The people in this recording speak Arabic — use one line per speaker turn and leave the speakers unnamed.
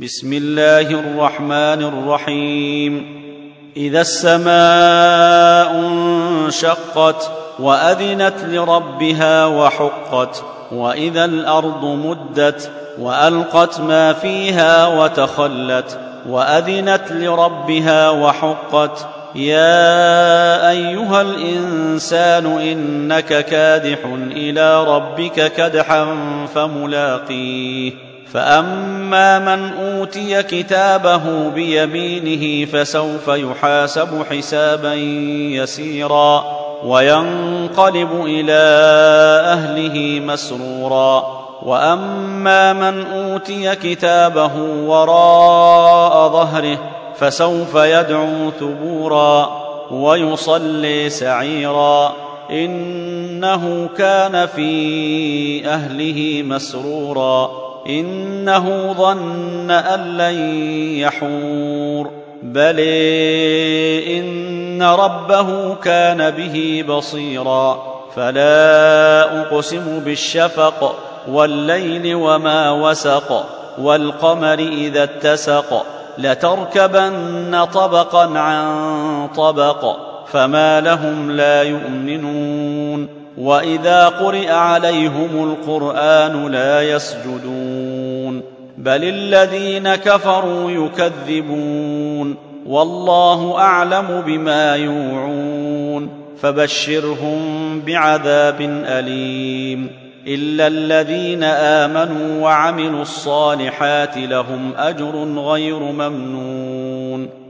بسم الله الرحمن الرحيم. إذا السماء انشقت وأذنت لربها وحقت وإذا الأرض مدت وألقت ما فيها وتخلت وأذنت لربها وحقت يا أيها الإنسان إنك كادح إلى ربك كدحا فملاقيه. فاما من اوتي كتابه بيمينه فسوف يحاسب حسابا يسيرا وينقلب إلى اهله مسرورا واما من اوتي كتابه وراء ظهره فسوف يدعو ثبورا ويصلي سعيرا انه كان في اهله مسرورا إنه ظن أن لن يحور. بل إن ربه كان به بصيرا. فلا أقسم بالشفق والليل وما وسق والقمر إذا اتسق. لتركبن طبقا عن طبق فما لهم لا يؤمنون. واذا قرئ عليهم القران لا يسجدون بل الذين كفروا يكذبون والله اعلم بما يوعون فبشرهم بعذاب اليم الا الذين امنوا وعملوا الصالحات لهم اجر غير ممنون